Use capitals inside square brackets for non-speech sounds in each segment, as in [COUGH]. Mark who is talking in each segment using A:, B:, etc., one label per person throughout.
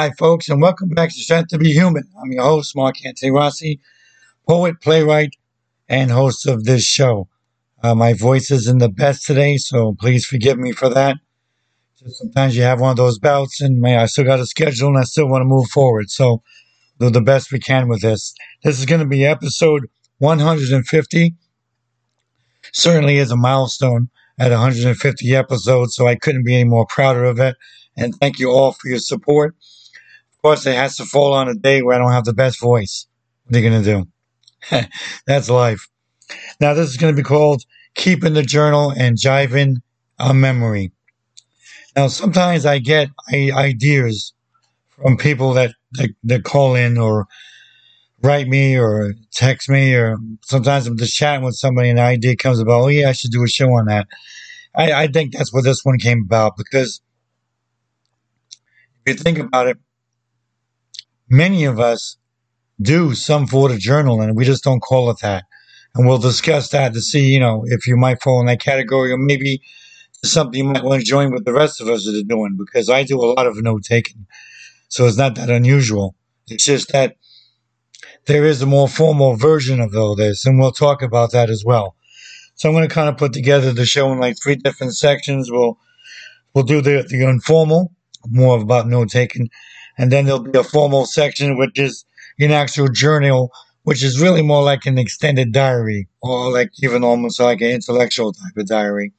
A: Hi, folks, and welcome back to Strength to Be Human. I'm your host, Mark Antony Rossi, poet, playwright, and host of this show. Uh, my voice isn't the best today, so please forgive me for that. Just sometimes you have one of those bouts, and man, I still got a schedule, and I still want to move forward. So do the best we can with this. This is going to be episode 150. Certainly is a milestone at 150 episodes, so I couldn't be any more prouder of it. And thank you all for your support. Course, it has to fall on a day where I don't have the best voice. What are you going to do? [LAUGHS] That's life. Now, this is going to be called Keeping the Journal and Jiving a Memory. Now, sometimes I get ideas from people that, that, that call in or write me or text me, or sometimes I'm just chatting with somebody and an idea comes about, oh, yeah, I should do a show on that. I, I think that's what this one came about because if you think about it, many of us do some sort of journal and we just don't call it that. And we'll discuss that to see, you know, if you might fall in that category or maybe something you might want to join with the rest of us that are doing because I do a lot of note taking. So it's not that unusual. It's just that there is a more formal version of all this, and we'll talk about that as well. So I'm going to kind of put together the show in like three different sections. We'll we'll do the the informal, more about note taking, and then there'll be a formal section which is an actual journal, which is really more like an extended diary, or like even almost like an intellectual type of diary.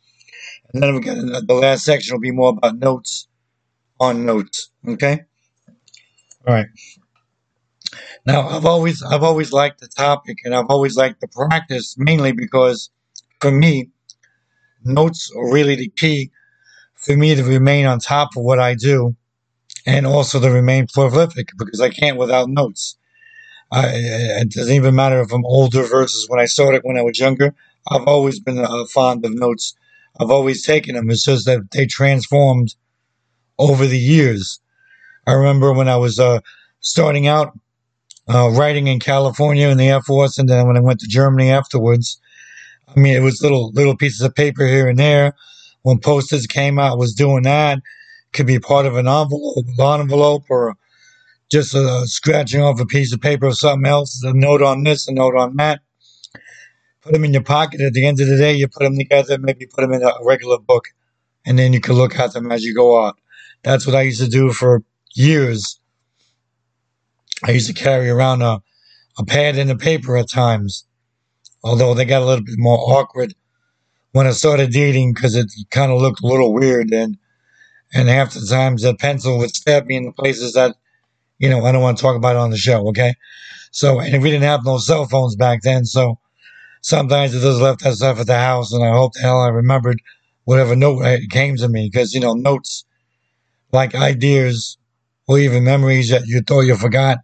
A: And then we got the last section will be more about notes on notes. Okay. All right. Now I've always I've always liked the topic and I've always liked the practice mainly because for me notes are really the key for me to remain on top of what I do and also to remain prolific because I can't without notes. I, it doesn't even matter if I'm older versus when I started when I was younger. I've always been uh, fond of notes. I've always taken them. It's just that they transformed over the years. I remember when I was uh, starting out uh, writing in California in the Air Force, and then when I went to Germany afterwards. I mean, it was little little pieces of paper here and there. When posters came out, I was doing that could be part of an envelope, an envelope, or just uh, scratching off a piece of paper or something else. A note on this, a note on that. Put them in your pocket. At the end of the day, you put them together. Maybe put them in a regular book, and then you can look at them as you go out. That's what I used to do for years. I used to carry around a, a pad and a paper at times, although they got a little bit more awkward when I started dating because it kind of looked a little weird and and half the times that pencil would stab me in the places that, you know, I don't want to talk about on the show. Okay. So, and we didn't have no cell phones back then. So sometimes it just left that stuff at the house. And I hope the hell I remembered whatever note came to me because, you know, notes like ideas or even memories that you thought you forgot,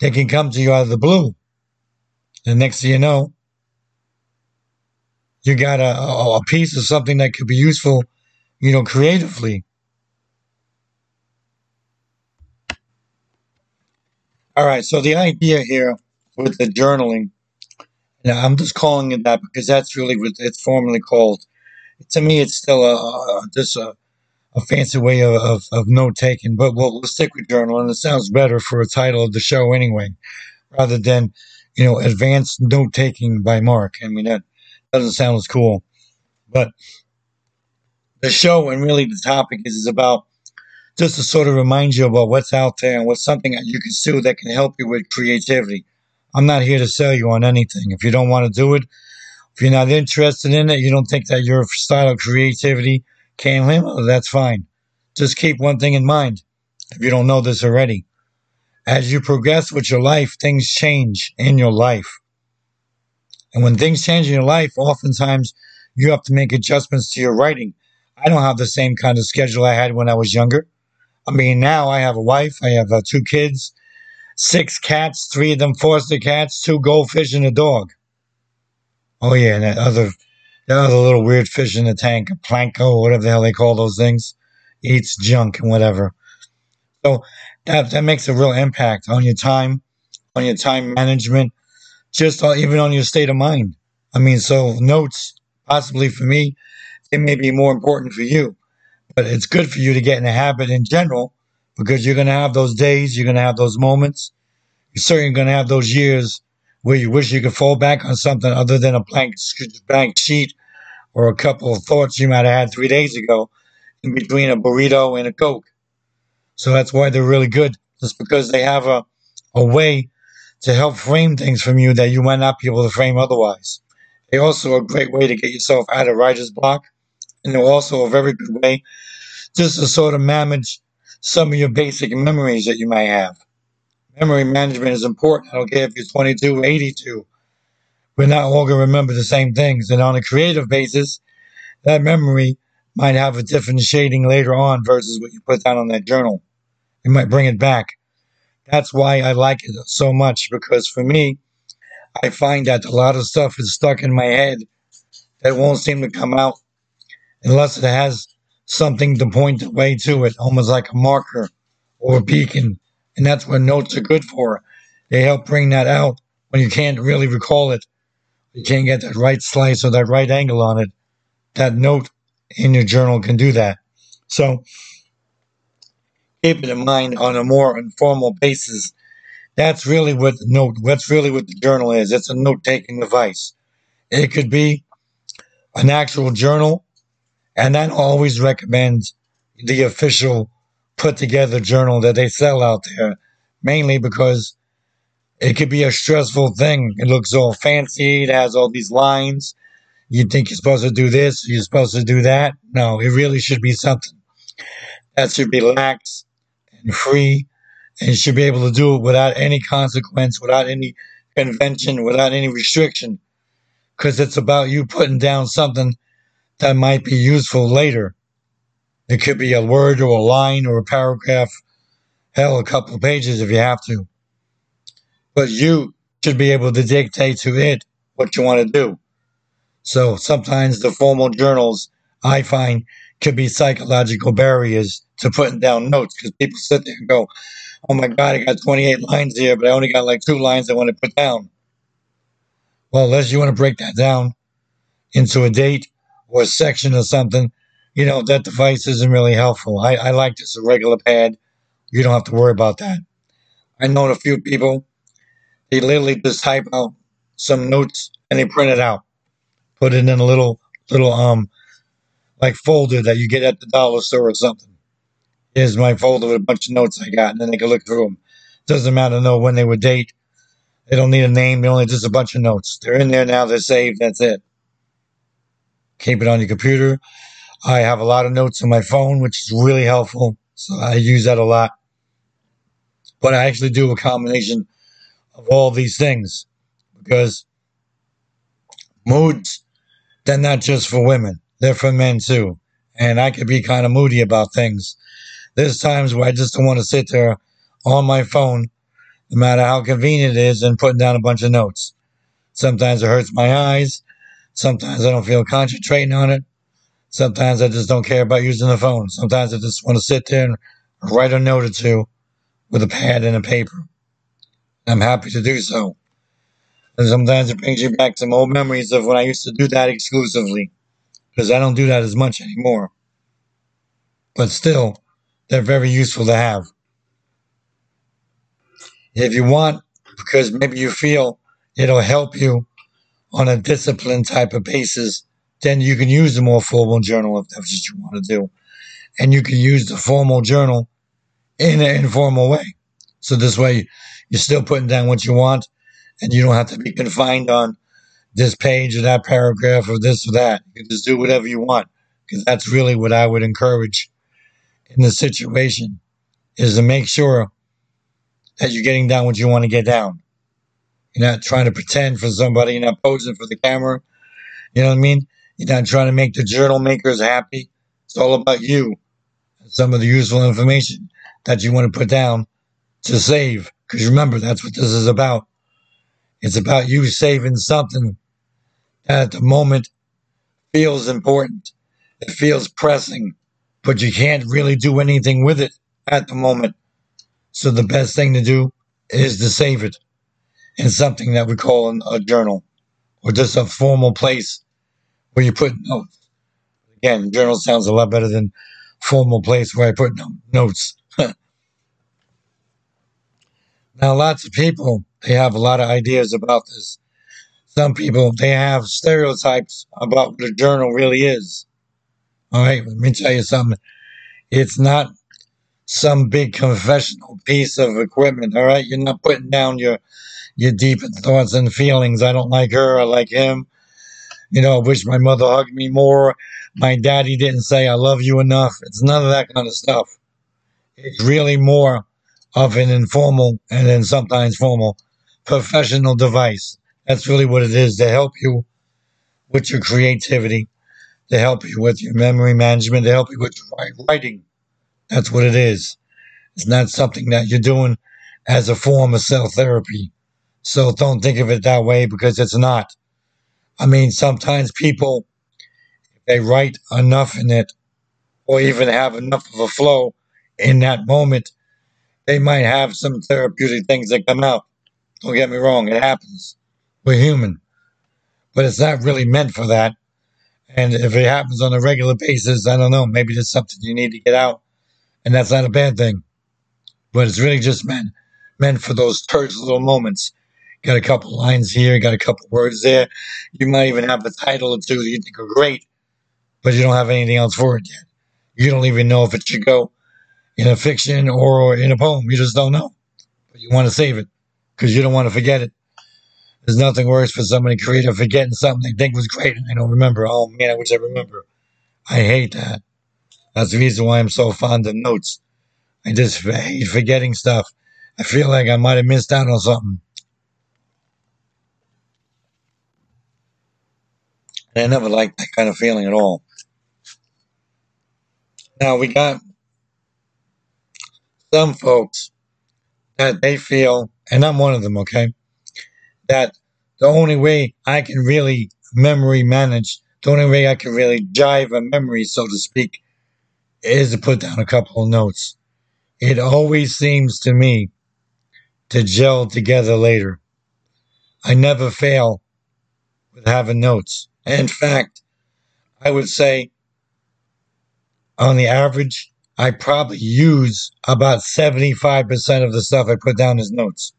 A: they can come to you out of the blue. And next thing you know, you got a, a piece of something that could be useful, you know, creatively. All right. So the idea here with the journaling, now I'm just calling it that because that's really what it's formally called. To me, it's still a, a just a, a fancy way of, of, of note taking, but we'll, we'll stick with journal, and it sounds better for a title of the show anyway, rather than you know advanced note taking by Mark. I mean that doesn't sound as cool, but the show and really the topic is, is about just to sort of remind you about what's out there and what's something that you can do that can help you with creativity. I'm not here to sell you on anything. If you don't want to do it, if you're not interested in it, you don't think that your style of creativity can handle that's fine. Just keep one thing in mind if you don't know this already. as you progress with your life, things change in your life. And when things change in your life, oftentimes you have to make adjustments to your writing. I don't have the same kind of schedule I had when I was younger. I mean, now I have a wife, I have uh, two kids, six cats, three of them foster cats, two goldfish, and a dog. Oh yeah, and that other, that other little weird fish in the tank, a planko, whatever the hell they call those things, eats junk and whatever. So that that makes a real impact on your time, on your time management, just even on your state of mind. I mean, so notes possibly for me, it may be more important for you, but it's good for you to get in a habit in general because you're going to have those days, you're going to have those moments, you're certainly going to have those years where you wish you could fall back on something other than a blank blank sheet or a couple of thoughts you might have had three days ago in between a burrito and a coke. So that's why they're really good, just because they have a a way to help frame things from you that you might not be able to frame otherwise. They're also a great way to get yourself out of writer's block, and they're also a very good way just to sort of manage some of your basic memories that you may have. Memory management is important. I don't care if you're 22 or 82. We're not all going to remember the same things. And on a creative basis, that memory might have a different shading later on versus what you put down on that journal. It might bring it back. That's why I like it so much because for me, I find that a lot of stuff is stuck in my head that won't seem to come out unless it has something to point the way to it, almost like a marker or a beacon. And that's what notes are good for. They help bring that out when you can't really recall it. You can't get that right slice or that right angle on it. That note in your journal can do that. So keep it in mind on a more informal basis. That's really what the note. That's really what the journal is. It's a note-taking device. It could be an actual journal, and I always recommend the official put-together journal that they sell out there, mainly because it could be a stressful thing. It looks all fancy. It has all these lines. You think you're supposed to do this, you're supposed to do that. No, it really should be something that should be lax and free and should be able to do it without any consequence, without any convention, without any restriction. Because it's about you putting down something that might be useful later. It could be a word or a line or a paragraph, hell, a couple of pages if you have to. But you should be able to dictate to it what you want to do. So sometimes the formal journals I find could be psychological barriers to putting down notes because people sit there and go, oh my God, I got 28 lines here, but I only got like two lines I want to put down. Well, unless you want to break that down into a date or section or something, you know, that device isn't really helpful. I, I like just a regular pad. You don't have to worry about that. I know a few people, they literally just type out some notes and they print it out, put it in a little, little, um, like folder that you get at the dollar store or something. Here's my folder with a bunch of notes I got, and then they can look through them. Doesn't matter know when they were date. They don't need a name. They only just a bunch of notes. They're in there now. They're saved. That's it. Keep it on your computer. I have a lot of notes on my phone, which is really helpful. So I use that a lot. But I actually do a combination of all these things because moods, they're not just for women they're for men too. And I could be kind of moody about things. There's times where I just don't want to sit there on my phone, no matter how convenient it is, and putting down a bunch of notes. Sometimes it hurts my eyes. Sometimes I don't feel concentrating on it. Sometimes I just don't care about using the phone. Sometimes I just want to sit there and write a note or two with a pad and a paper. I'm happy to do so. And sometimes it brings you back some old memories of when I used to do that exclusively because I don't do that as much anymore. But still, they're very useful to have. If you want, because maybe you feel it'll help you on a discipline type of basis, then you can use the more formal journal if that's what you want to do. And you can use the formal journal in an informal way. So this way, you're still putting down what you want and you don't have to be confined on this page or that paragraph or this or that. You can just do whatever you want because that's really what I would encourage in the situation is to make sure that you're getting down what you want to get down. You're not trying to pretend for somebody. You're not posing for the camera. You know what I mean? You're not trying to make the journal makers happy. It's all about you. Some of the useful information that you want to put down to save. Because remember, that's what this is about. It's about you saving something that at the moment feels important. It feels pressing, but you can't really do anything with it at the moment. So the best thing to do is to save it in something that we call a journal or just a formal place where you put notes. Again, journal sounds a lot better than formal place where I put notes. [LAUGHS] now, lots of people, they have a lot of ideas about this. Some people, they have stereotypes about what a journal really is. All right, let me tell you something. It's not some big confessional piece of equipment. All right, you're not putting down your your deep thoughts and feelings. I don't like her. I like him. You know, I wish my mother hugged me more. My daddy didn't say I love you enough. It's none of that kind of stuff. It's really more of an informal and then sometimes formal professional device. That's really what it is to help you with your creativity, to help you with your memory management, to help you with your writing. That's what it is. It's not something that you're doing as a form of self therapy. So don't think of it that way because it's not. I mean, sometimes people, if they write enough in it or even have enough of a flow in that moment, they might have some therapeutic things that come out. Don't get me wrong, it happens. We're human. But it's not really meant for that. And if it happens on a regular basis, I don't know, maybe there's something you need to get out. And that's not a bad thing. But it's really just meant meant for those terse little moments got a couple lines here, got a couple words there. You might even have a title or two that you think are great, but you don't have anything else for it yet. You don't even know if it should go in a fiction or in a poem. You just don't know. But you want to save it because you don't want to forget it. There's nothing worse for somebody creative forgetting something they think was great and they don't remember. Oh man, I wish I remember. I hate that. That's the reason why I'm so fond of notes. I just hate forgetting stuff. I feel like I might have missed out on something. And I never liked that kind of feeling at all. Now we got some folks that they feel, and I'm one of them, okay, that the only way I can really memory manage, the only way I can really jive a memory, so to speak, is to put down a couple of notes. It always seems to me to gel together later. I never fail with having notes. In fact, I would say on the average, I probably use about 75% of the stuff I put down as notes.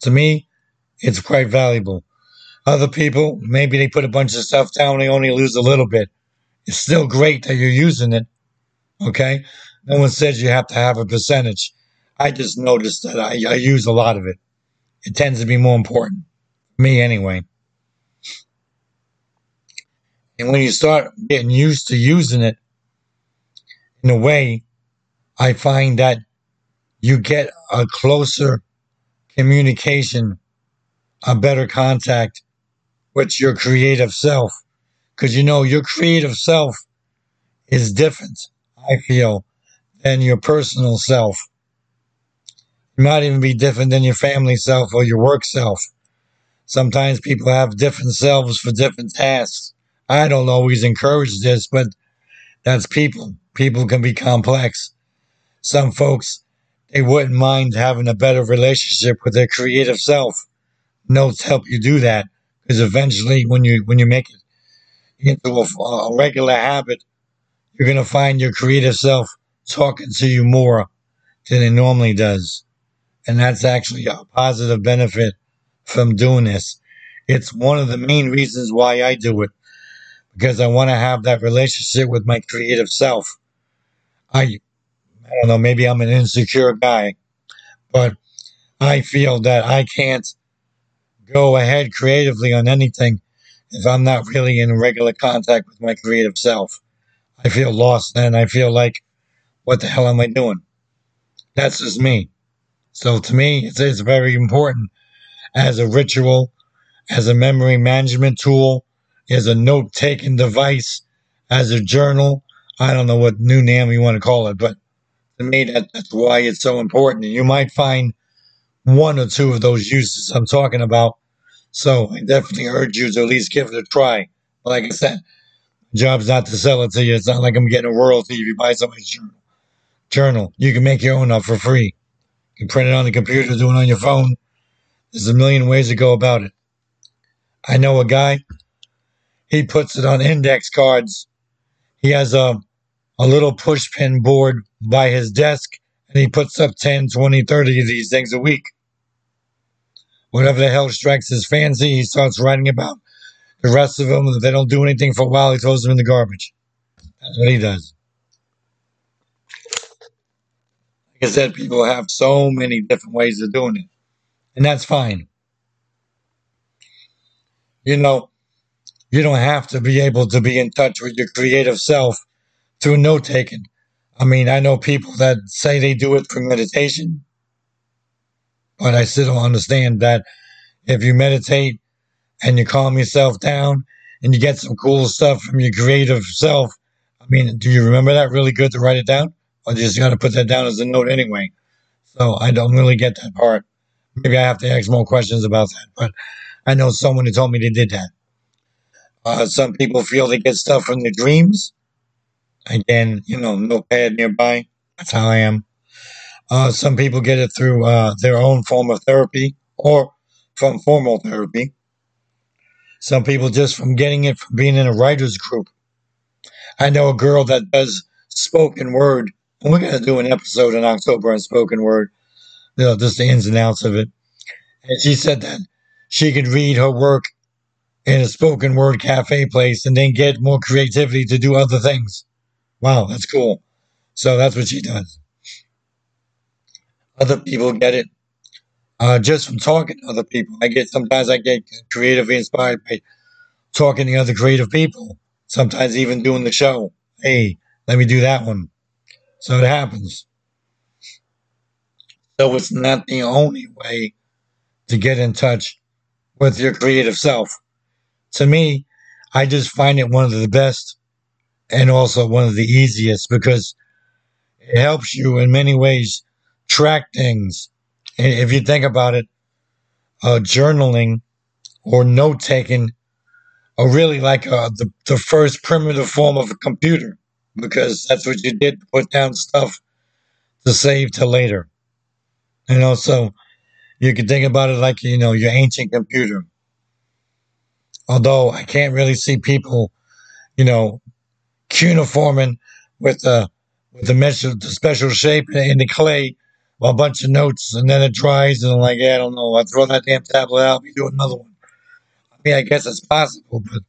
A: To me, it's quite valuable. Other people, maybe they put a bunch of stuff down, and they only lose a little bit. It's still great that you're using it. Okay? No one says you have to have a percentage. I just noticed that I, I use a lot of it. It tends to be more important. Me, anyway. And when you start getting used to using it in a way, I find that you get a closer communication, a better contact with your creative self. Because you know, your creative self is different, I feel, than your personal self. It might even be different than your family self or your work self. Sometimes people have different selves for different tasks. I don't always encourage this, but that's people. People can be complex. Some folks, they wouldn't mind having a better relationship with their creative self. Notes help you do that because eventually, when you when you make it into a, a regular habit, you're gonna find your creative self talking to you more than it normally does, and that's actually a positive benefit from doing this. It's one of the main reasons why I do it because I want to have that relationship with my creative self. I, I don't know, maybe I'm an insecure guy, but I feel that I can't go ahead creatively on anything if I'm not really in regular contact with my creative self. I feel lost and I feel like, what the hell am I doing? That's just me. So to me, it's, it's very important as a ritual, as a memory management tool, as a note taking device, as a journal. I don't know what new name you want to call it, but to me, that, that's why it's so important. And you might find one or two of those uses I'm talking about. So I definitely urge you to at least give it a try. Like I said, job's not to sell it to you. It's not like I'm getting a royalty if you buy somebody's journal. Journal. You can make your own up for free. You can print it on the computer, do it on your phone. There's a million ways to go about it. I know a guy, he puts it on index cards. He has a, a little push pin board by his desk and he puts up 10, 20, 30 of these things a week. Whatever the hell strikes his fancy, he starts writing about. The rest of them, if they don't do anything for a while, he throws them in the garbage. That's what he does. Like I said, people have so many different ways of doing it, and that's fine. You know, you don't have to be able to be in touch with your creative self through note taking. I mean, I know people that say they do it for meditation, but I still don't understand that if you meditate and you calm yourself down and you get some cool stuff from your creative self, I mean, do you remember that really good to write it down? Or just got to put that down as a note anyway? So I don't really get that part. Maybe I have to ask more questions about that, but I know someone who told me they did that. Uh, some people feel they get stuff from their dreams. Again, you know, no pad nearby. That's how I am. Uh, some people get it through uh, their own form of therapy or from formal therapy. Some people just from getting it from being in a writer's group. I know a girl that does spoken word. And we're going to do an episode in October on spoken word, you know, just the ins and outs of it. And she said that she could read her work in a spoken word cafe place and then get more creativity to do other things. Wow, that's cool. So that's what she does. Other people get it uh, just from talking to other people. I get sometimes I get creatively inspired by talking to other creative people. Sometimes even doing the show. Hey, let me do that one. So it happens. So it's not the only way to get in touch with your creative self. To me, I just find it one of the best and also one of the easiest because it helps you in many ways track things. If you think about it, uh, journaling or note taking are really like uh, the, the first primitive form of a computer because that's what you did put down stuff to save to later. You know, so you can think about it like, you know, your ancient computer. Although I can't really see people, you know, cuneiforming with the with the, the special shape in the clay, a bunch of notes, and then it dries, and I'm like, yeah, I don't know. I throw that damn tablet out, we do another one. I mean, I guess it's possible, but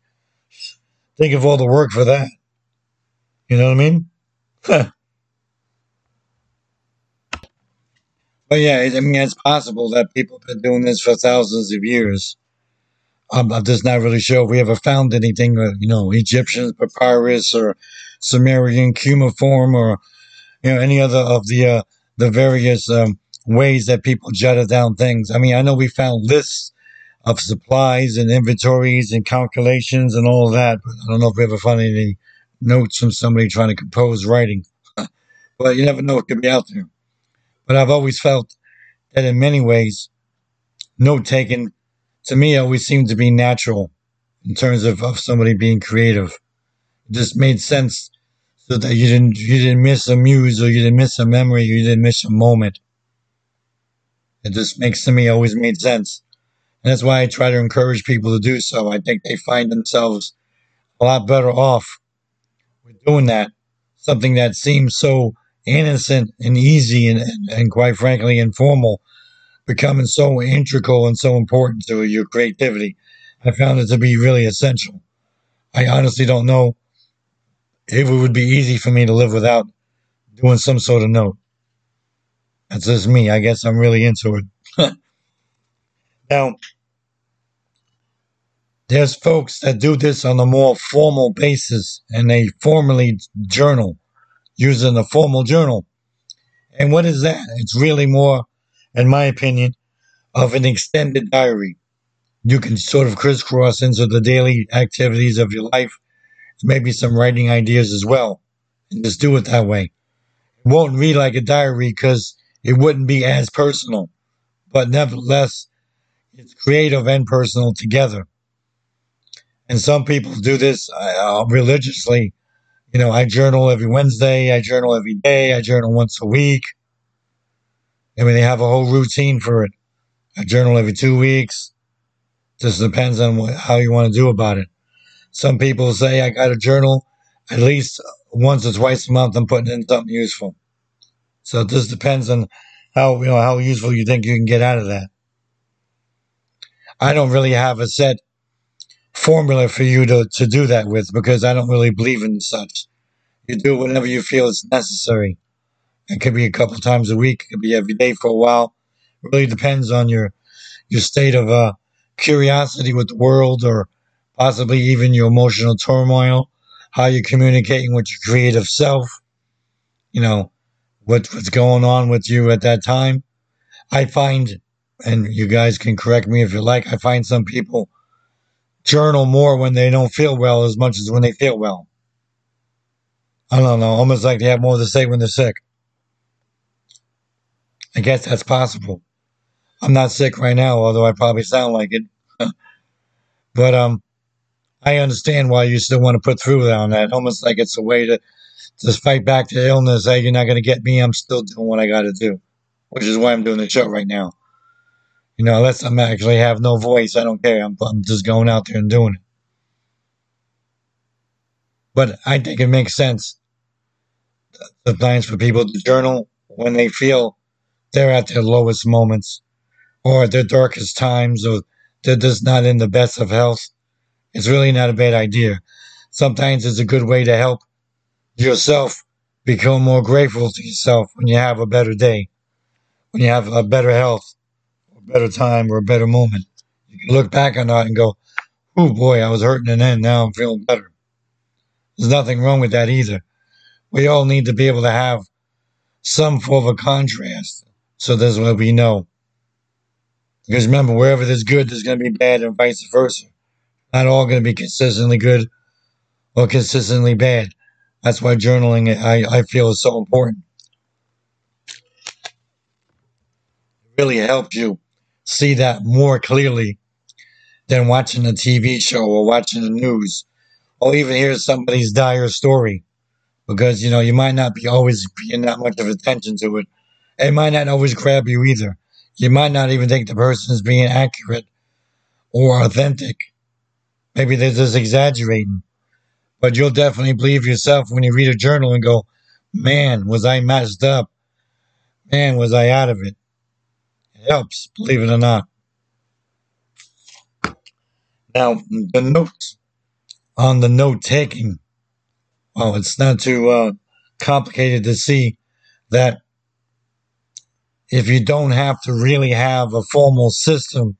A: think of all the work for that. You know what I mean? but yeah, I mean, it's possible that people have been doing this for thousands of years. I'm, I'm just not really sure if we ever found anything, uh, you know, Egyptian papyrus or Sumerian cuneiform or, you know, any other of the, uh, the various, um, ways that people jotted down things. I mean, I know we found lists of supplies and inventories and calculations and all that, but I don't know if we ever found any notes from somebody trying to compose writing. [LAUGHS] but you never know what could be out there. But I've always felt that in many ways, note taking to me always seemed to be natural in terms of, of somebody being creative. It just made sense so that you didn't you didn't miss a muse or you didn't miss a memory or you didn't miss a moment. It just makes to me always made sense. And that's why I try to encourage people to do so. I think they find themselves a lot better off with doing that. Something that seems so innocent and easy and, and, and quite frankly informal becoming so integral and so important to your creativity. I found it to be really essential. I honestly don't know if it would be easy for me to live without doing some sort of note. That's just me. I guess I'm really into it. [LAUGHS] now, there's folks that do this on a more formal basis and they formally journal using a formal journal. And what is that? It's really more in my opinion, of an extended diary. You can sort of crisscross into the daily activities of your life, maybe some writing ideas as well, and just do it that way. It won't read like a diary because it wouldn't be as personal, but nevertheless, it's creative and personal together. And some people do this uh, religiously. You know, I journal every Wednesday, I journal every day, I journal once a week. I mean, they have a whole routine for it. I journal every two weeks. Just depends on what, how you want to do about it. Some people say I got to journal at least once or twice a month. I'm putting in something useful. So it just depends on how you know how useful you think you can get out of that. I don't really have a set formula for you to, to do that with because I don't really believe in such. You do whenever you feel it's necessary. It could be a couple times a week, it could be every day for a while. It really depends on your your state of uh, curiosity with the world or possibly even your emotional turmoil, how you're communicating with your creative self, you know, what, what's going on with you at that time. I find, and you guys can correct me if you like, I find some people journal more when they don't feel well as much as when they feel well. I don't know, almost like they have more to say when they're sick. I guess that's possible. I'm not sick right now, although I probably sound like it. [LAUGHS] but um, I understand why you still want to put through on that. Almost like it's a way to just fight back the illness. Hey, you're not going to get me. I'm still doing what I got to do, which is why I'm doing the show right now. You know, unless I'm actually have no voice, I don't care. I'm, I'm just going out there and doing it. But I think it makes sense sometimes for people to journal when they feel they're at their lowest moments or their darkest times or they're just not in the best of health. It's really not a bad idea. Sometimes it's a good way to help yourself become more grateful to yourself when you have a better day, when you have a better health, a better time, or a better moment. You can look back on that and go, oh boy, I was hurting and then now I'm feeling better. There's nothing wrong with that either. We all need to be able to have some form of contrast. So that's what we know. Because remember, wherever there's good, there's going to be bad, and vice versa. Not all going to be consistently good or consistently bad. That's why journaling, I, I feel, is so important. It really helps you see that more clearly than watching a TV show or watching the news or even hear somebody's dire story. Because, you know, you might not be always paying that much of attention to it. It might not always grab you either. You might not even think the person is being accurate or authentic. Maybe they're just exaggerating. But you'll definitely believe yourself when you read a journal and go, man, was I messed up? Man, was I out of it? It helps, believe it or not. Now, the notes on the note taking, well, it's not too uh, complicated to see that if you don't have to really have a formal system,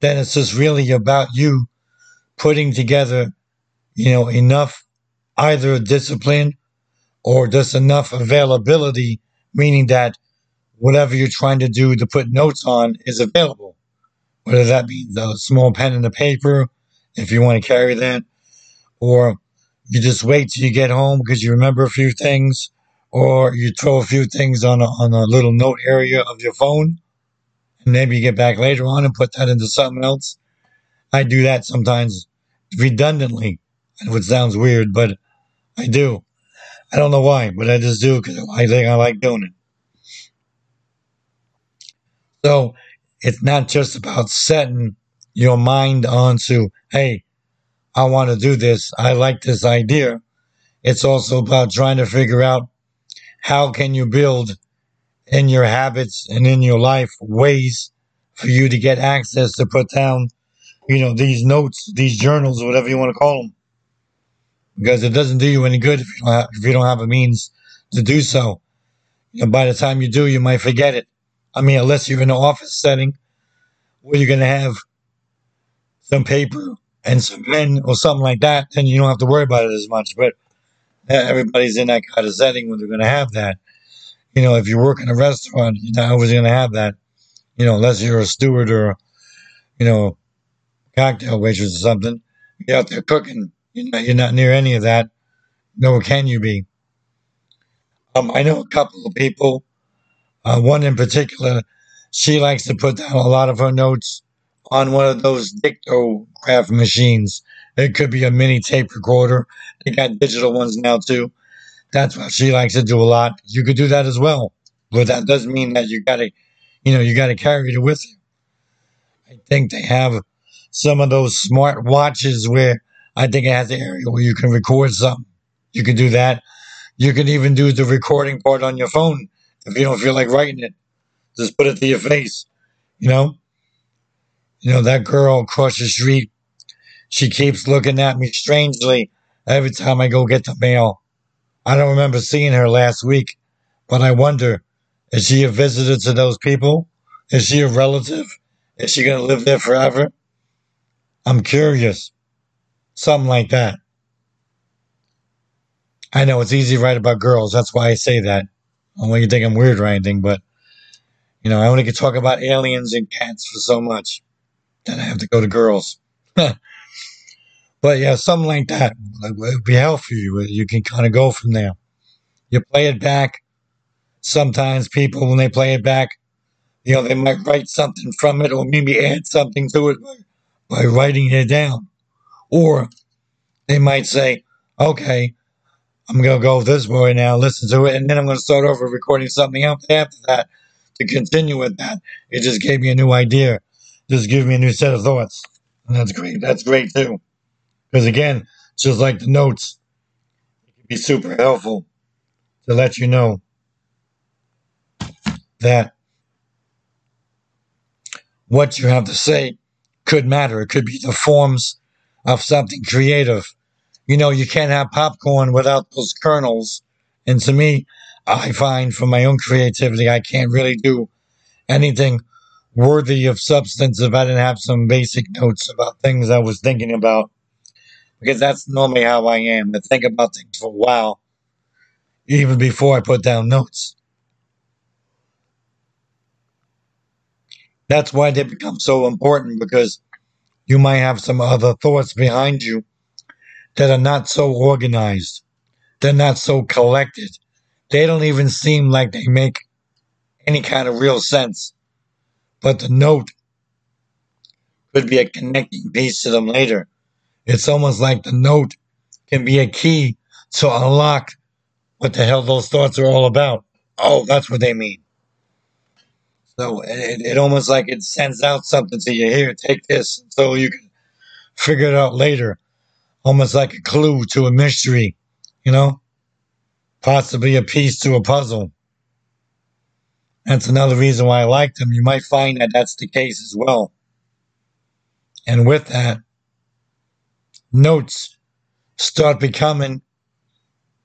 A: then it's just really about you putting together you know, enough either discipline or just enough availability, meaning that whatever you're trying to do to put notes on is available. Whether that be the small pen and the paper, if you want to carry that, or you just wait till you get home because you remember a few things, or you throw a few things on a, on a little note area of your phone, and maybe you get back later on and put that into something else. I do that sometimes redundantly which sounds weird, but I do. I don't know why, but I just do because I think I like doing it. So it's not just about setting your mind onto, hey, I want to do this. I like this idea. It's also about trying to figure out how can you build in your habits and in your life ways for you to get access to put down, you know, these notes, these journals, whatever you want to call them because it doesn't do you any good if you don't have, if you don't have a means to do so. You know, by the time you do, you might forget it. I mean, unless you're in an office setting where you're going to have some paper and some pen or something like that, then you don't have to worry about it as much. But everybody's in that kind of setting when they're going to have that. You know, if you work in a restaurant, you're not always going to have that. You know, unless you're a steward or, you know, cocktail waitress or something. You're out there cooking. You're not, you're not near any of that. Nor can you be. Um, I know a couple of people. Uh, one in particular, she likes to put down a lot of her notes on one of those dictograph machines. It could be a mini tape recorder. They got digital ones now too. That's what she likes to do a lot. You could do that as well, but that doesn't mean that you got to, you know, you got to carry it with you. I think they have some of those smart watches where I think it has an area where you can record something. You can do that. You can even do the recording part on your phone if you don't feel like writing it. Just put it to your face, you know? You know, that girl across the street, she keeps looking at me strangely every time I go get the mail. I don't remember seeing her last week, but I wonder, is she a visitor to those people? Is she a relative? Is she going to live there forever? I'm curious. Something like that. I know it's easy to write about girls. That's why I say that. I don't want you to think I'm weird or anything, but you know, I only can talk about aliens and cats for so much. Then I have to go to girls. [LAUGHS] but yeah, something like that would be helpful you. You can kind of go from there. You play it back. Sometimes people, when they play it back, you know, they might write something from it or maybe add something to it by, by writing it down. Or they might say, okay, I'm going to go this way now, listen to it, and then I'm going to start over recording something else after that to continue with that. It just gave me a new idea, just gave me a new set of thoughts. And that's great. That's great too. Because again, just like the notes, it can be super helpful to let you know that what you have to say could matter. It could be the forms of something creative you know, you can't have popcorn without those kernels. And to me, I find from my own creativity, I can't really do anything worthy of substance if I didn't have some basic notes about things I was thinking about. Because that's normally how I am. I think about things for a while, even before I put down notes. That's why they become so important because you might have some other thoughts behind you that are not so organized. They're not so collected. They don't even seem like they make any kind of real sense. But the note could be a connecting piece to them later. It's almost like the note can be a key to unlock what the hell those thoughts are all about. Oh, that's what they mean. So it, it almost like it sends out something to you. Here, take this, so you can figure it out later almost like a clue to a mystery, you know? Possibly a piece to a puzzle. That's another reason why I like them. You might find that that's the case as well. And with that, notes start becoming,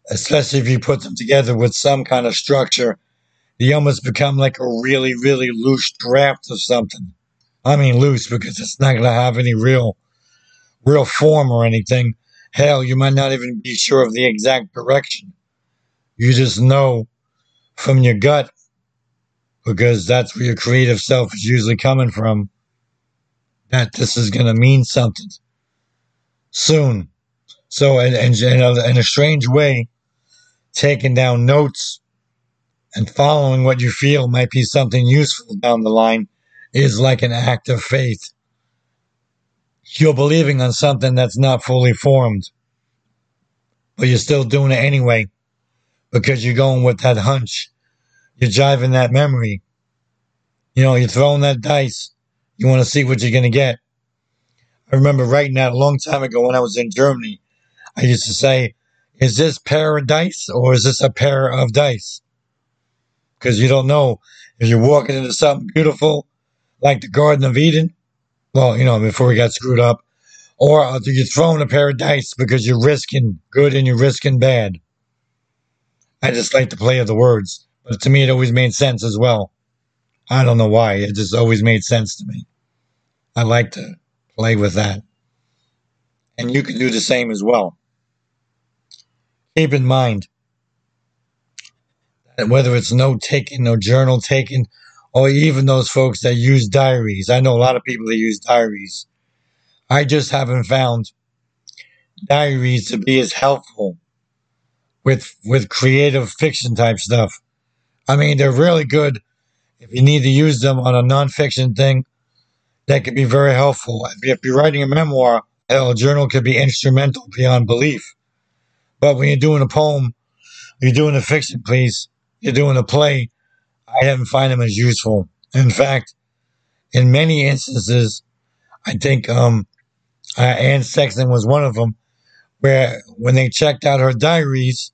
A: especially if you put them together with some kind of structure, they almost become like a really, really loose draft of something. I mean, loose because it's not going to have any real real form or anything. Hell, you might not even be sure of the exact direction. You just know from your gut, because that's where your creative self is usually coming from, that this is going to mean something soon. So, in, in, in a strange way, taking down notes and following what you feel might be something useful down the line is like an act of faith you're believing on something that's not fully formed, but you're still doing it anyway because you're going with that hunch. You're driving that memory. You know, you're throwing that dice. You want to see what you're going to get. I remember writing that a long time ago when I was in Germany. I used to say, is this paradise or is this a pair of dice? Because you don't know if you're walking into something beautiful like the Garden of Eden well, you know, before we got screwed up, or uh, you're throwing a pair of dice because you're risking good and you're risking bad. I just like the play of the words, but to me, it always made sense as well. I don't know why. It just always made sense to me. I like to play with that. And you can do the same as well. Keep in mind that whether it's note taking or journal taking or even those folks that use diaries. I know a lot of people that use diaries. I just haven't found diaries to be as helpful with with creative fiction type stuff. I mean, they're really good if you need to use them on a nonfiction thing. That could be very helpful. If you're writing a memoir, a journal could be instrumental beyond belief. But when you're doing a poem, you're doing a fiction piece, you're doing a play, I haven't find them as useful. In fact, in many instances, I think um, Anne Sexton was one of them, where when they checked out her diaries,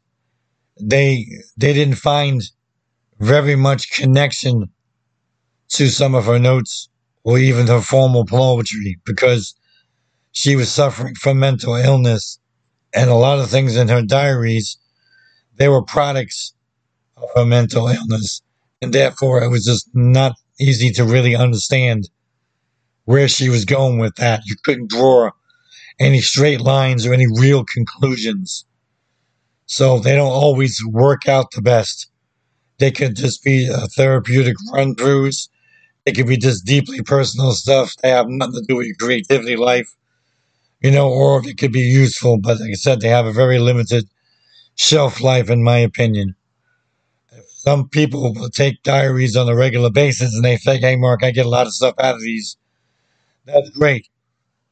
A: they they didn't find very much connection to some of her notes or even her formal poetry because she was suffering from mental illness and a lot of things in her diaries they were products of her mental illness. And therefore it was just not easy to really understand where she was going with that. You couldn't draw any straight lines or any real conclusions. So they don't always work out the best. They could just be therapeutic run throughs it could be just deeply personal stuff they have nothing to do with your creativity life you know, or it could be useful. But like I said, they have a very limited shelf life, in my opinion. If some people will take diaries on a regular basis and they think, hey, Mark, I get a lot of stuff out of these, that's great.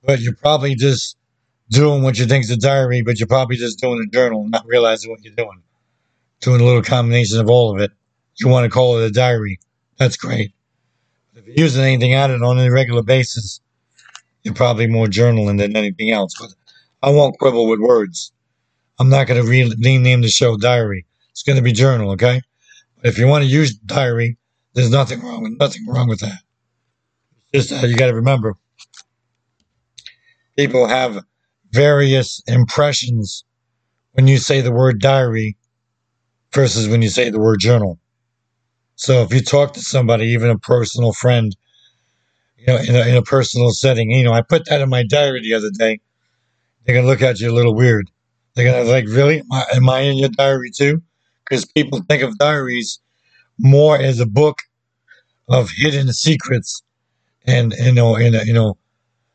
A: But you're probably just doing what you think is a diary, but you're probably just doing a journal, not realizing what you're doing. Doing a little combination of all of it. You want to call it a diary. That's great. If you're using anything of it on a regular basis, you're probably more journaling than anything else. But I won't quibble with words. I'm not going to rename the show Diary. It's going to be Journal, okay? But if you want to use Diary, there's nothing wrong with nothing wrong with that. Just uh, you got to remember, people have various impressions when you say the word diary versus when you say the word journal. So if you talk to somebody, even a personal friend, you know, in a, in a personal setting. You know, I put that in my diary the other day. They're gonna look at you a little weird. They're gonna like, really? Am I, in your diary too? Because people think of diaries more as a book of hidden secrets and you know, you know,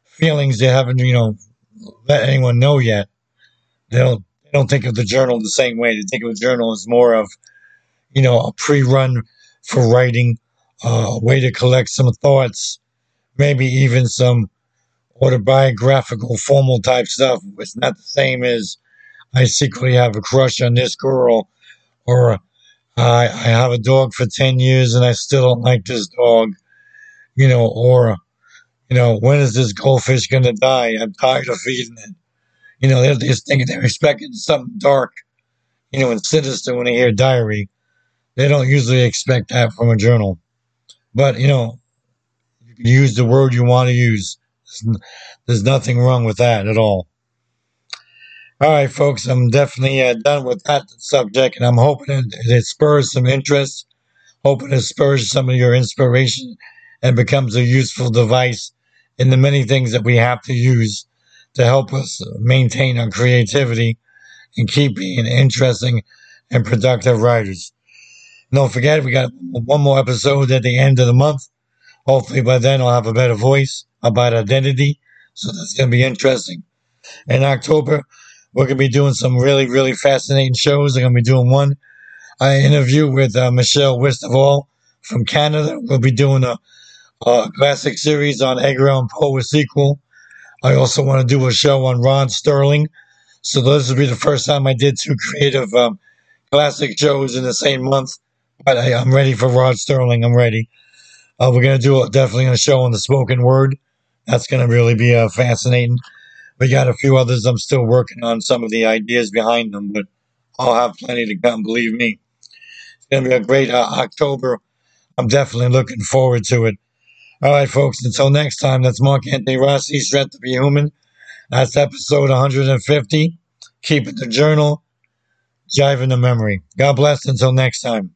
A: feelings they haven't you know let anyone know yet. They don't they don't think of the journal the same way. They think of a journal as more of you know a pre-run for writing, uh, a way to collect some thoughts maybe even some autobiographical, formal type stuff. It's not the same as I secretly have a crush on this girl, or I, I have a dog for 10 years and I still don't like this dog, you know, or, you know, when is this goldfish going to die? I'm tired of feeding it. You know, they're just thinking they're expecting something dark, you know, and sinister when they hear diary. They don't usually expect that from a journal. But, you know, you can use the word you want to use. There's nothing wrong with that at all. All right, folks, I'm definitely uh, done with that subject, and I'm hoping it, it spurs some interest, hoping it spurs some of your inspiration and becomes a useful device in the many things that we have to use to help us maintain our creativity and keep being interesting and productive writers. Don't forget, we got one more episode at the end of the month. Hopefully by then I'll have a better voice about identity. So that's going to be interesting. In October, we're going to be doing some really, really fascinating shows. I'm going to be doing one I interview with uh, Michelle Westfall from Canada. We'll be doing a, a classic series on Edgar Allan Poe, a sequel. I also want to do a show on Rod Serling. So this will be the first time I did two creative um, classic shows in the same month. But I'm ready for Rod Serling. I'm ready. Uh, we're to do a, definitely a show on the spoken word. That's to really be uh, fascinating. We got a few others. I'm still working on some of the ideas behind them, but I'll have plenty to come. Believe me, it's to be a great uh, October. I'm definitely looking forward to it. All right, folks. Until next time, that's Mark Anthony Rossi, Strength to Be Human. That's episode 150. Keep it the journal, Jive in the memory. God bless. Until next time.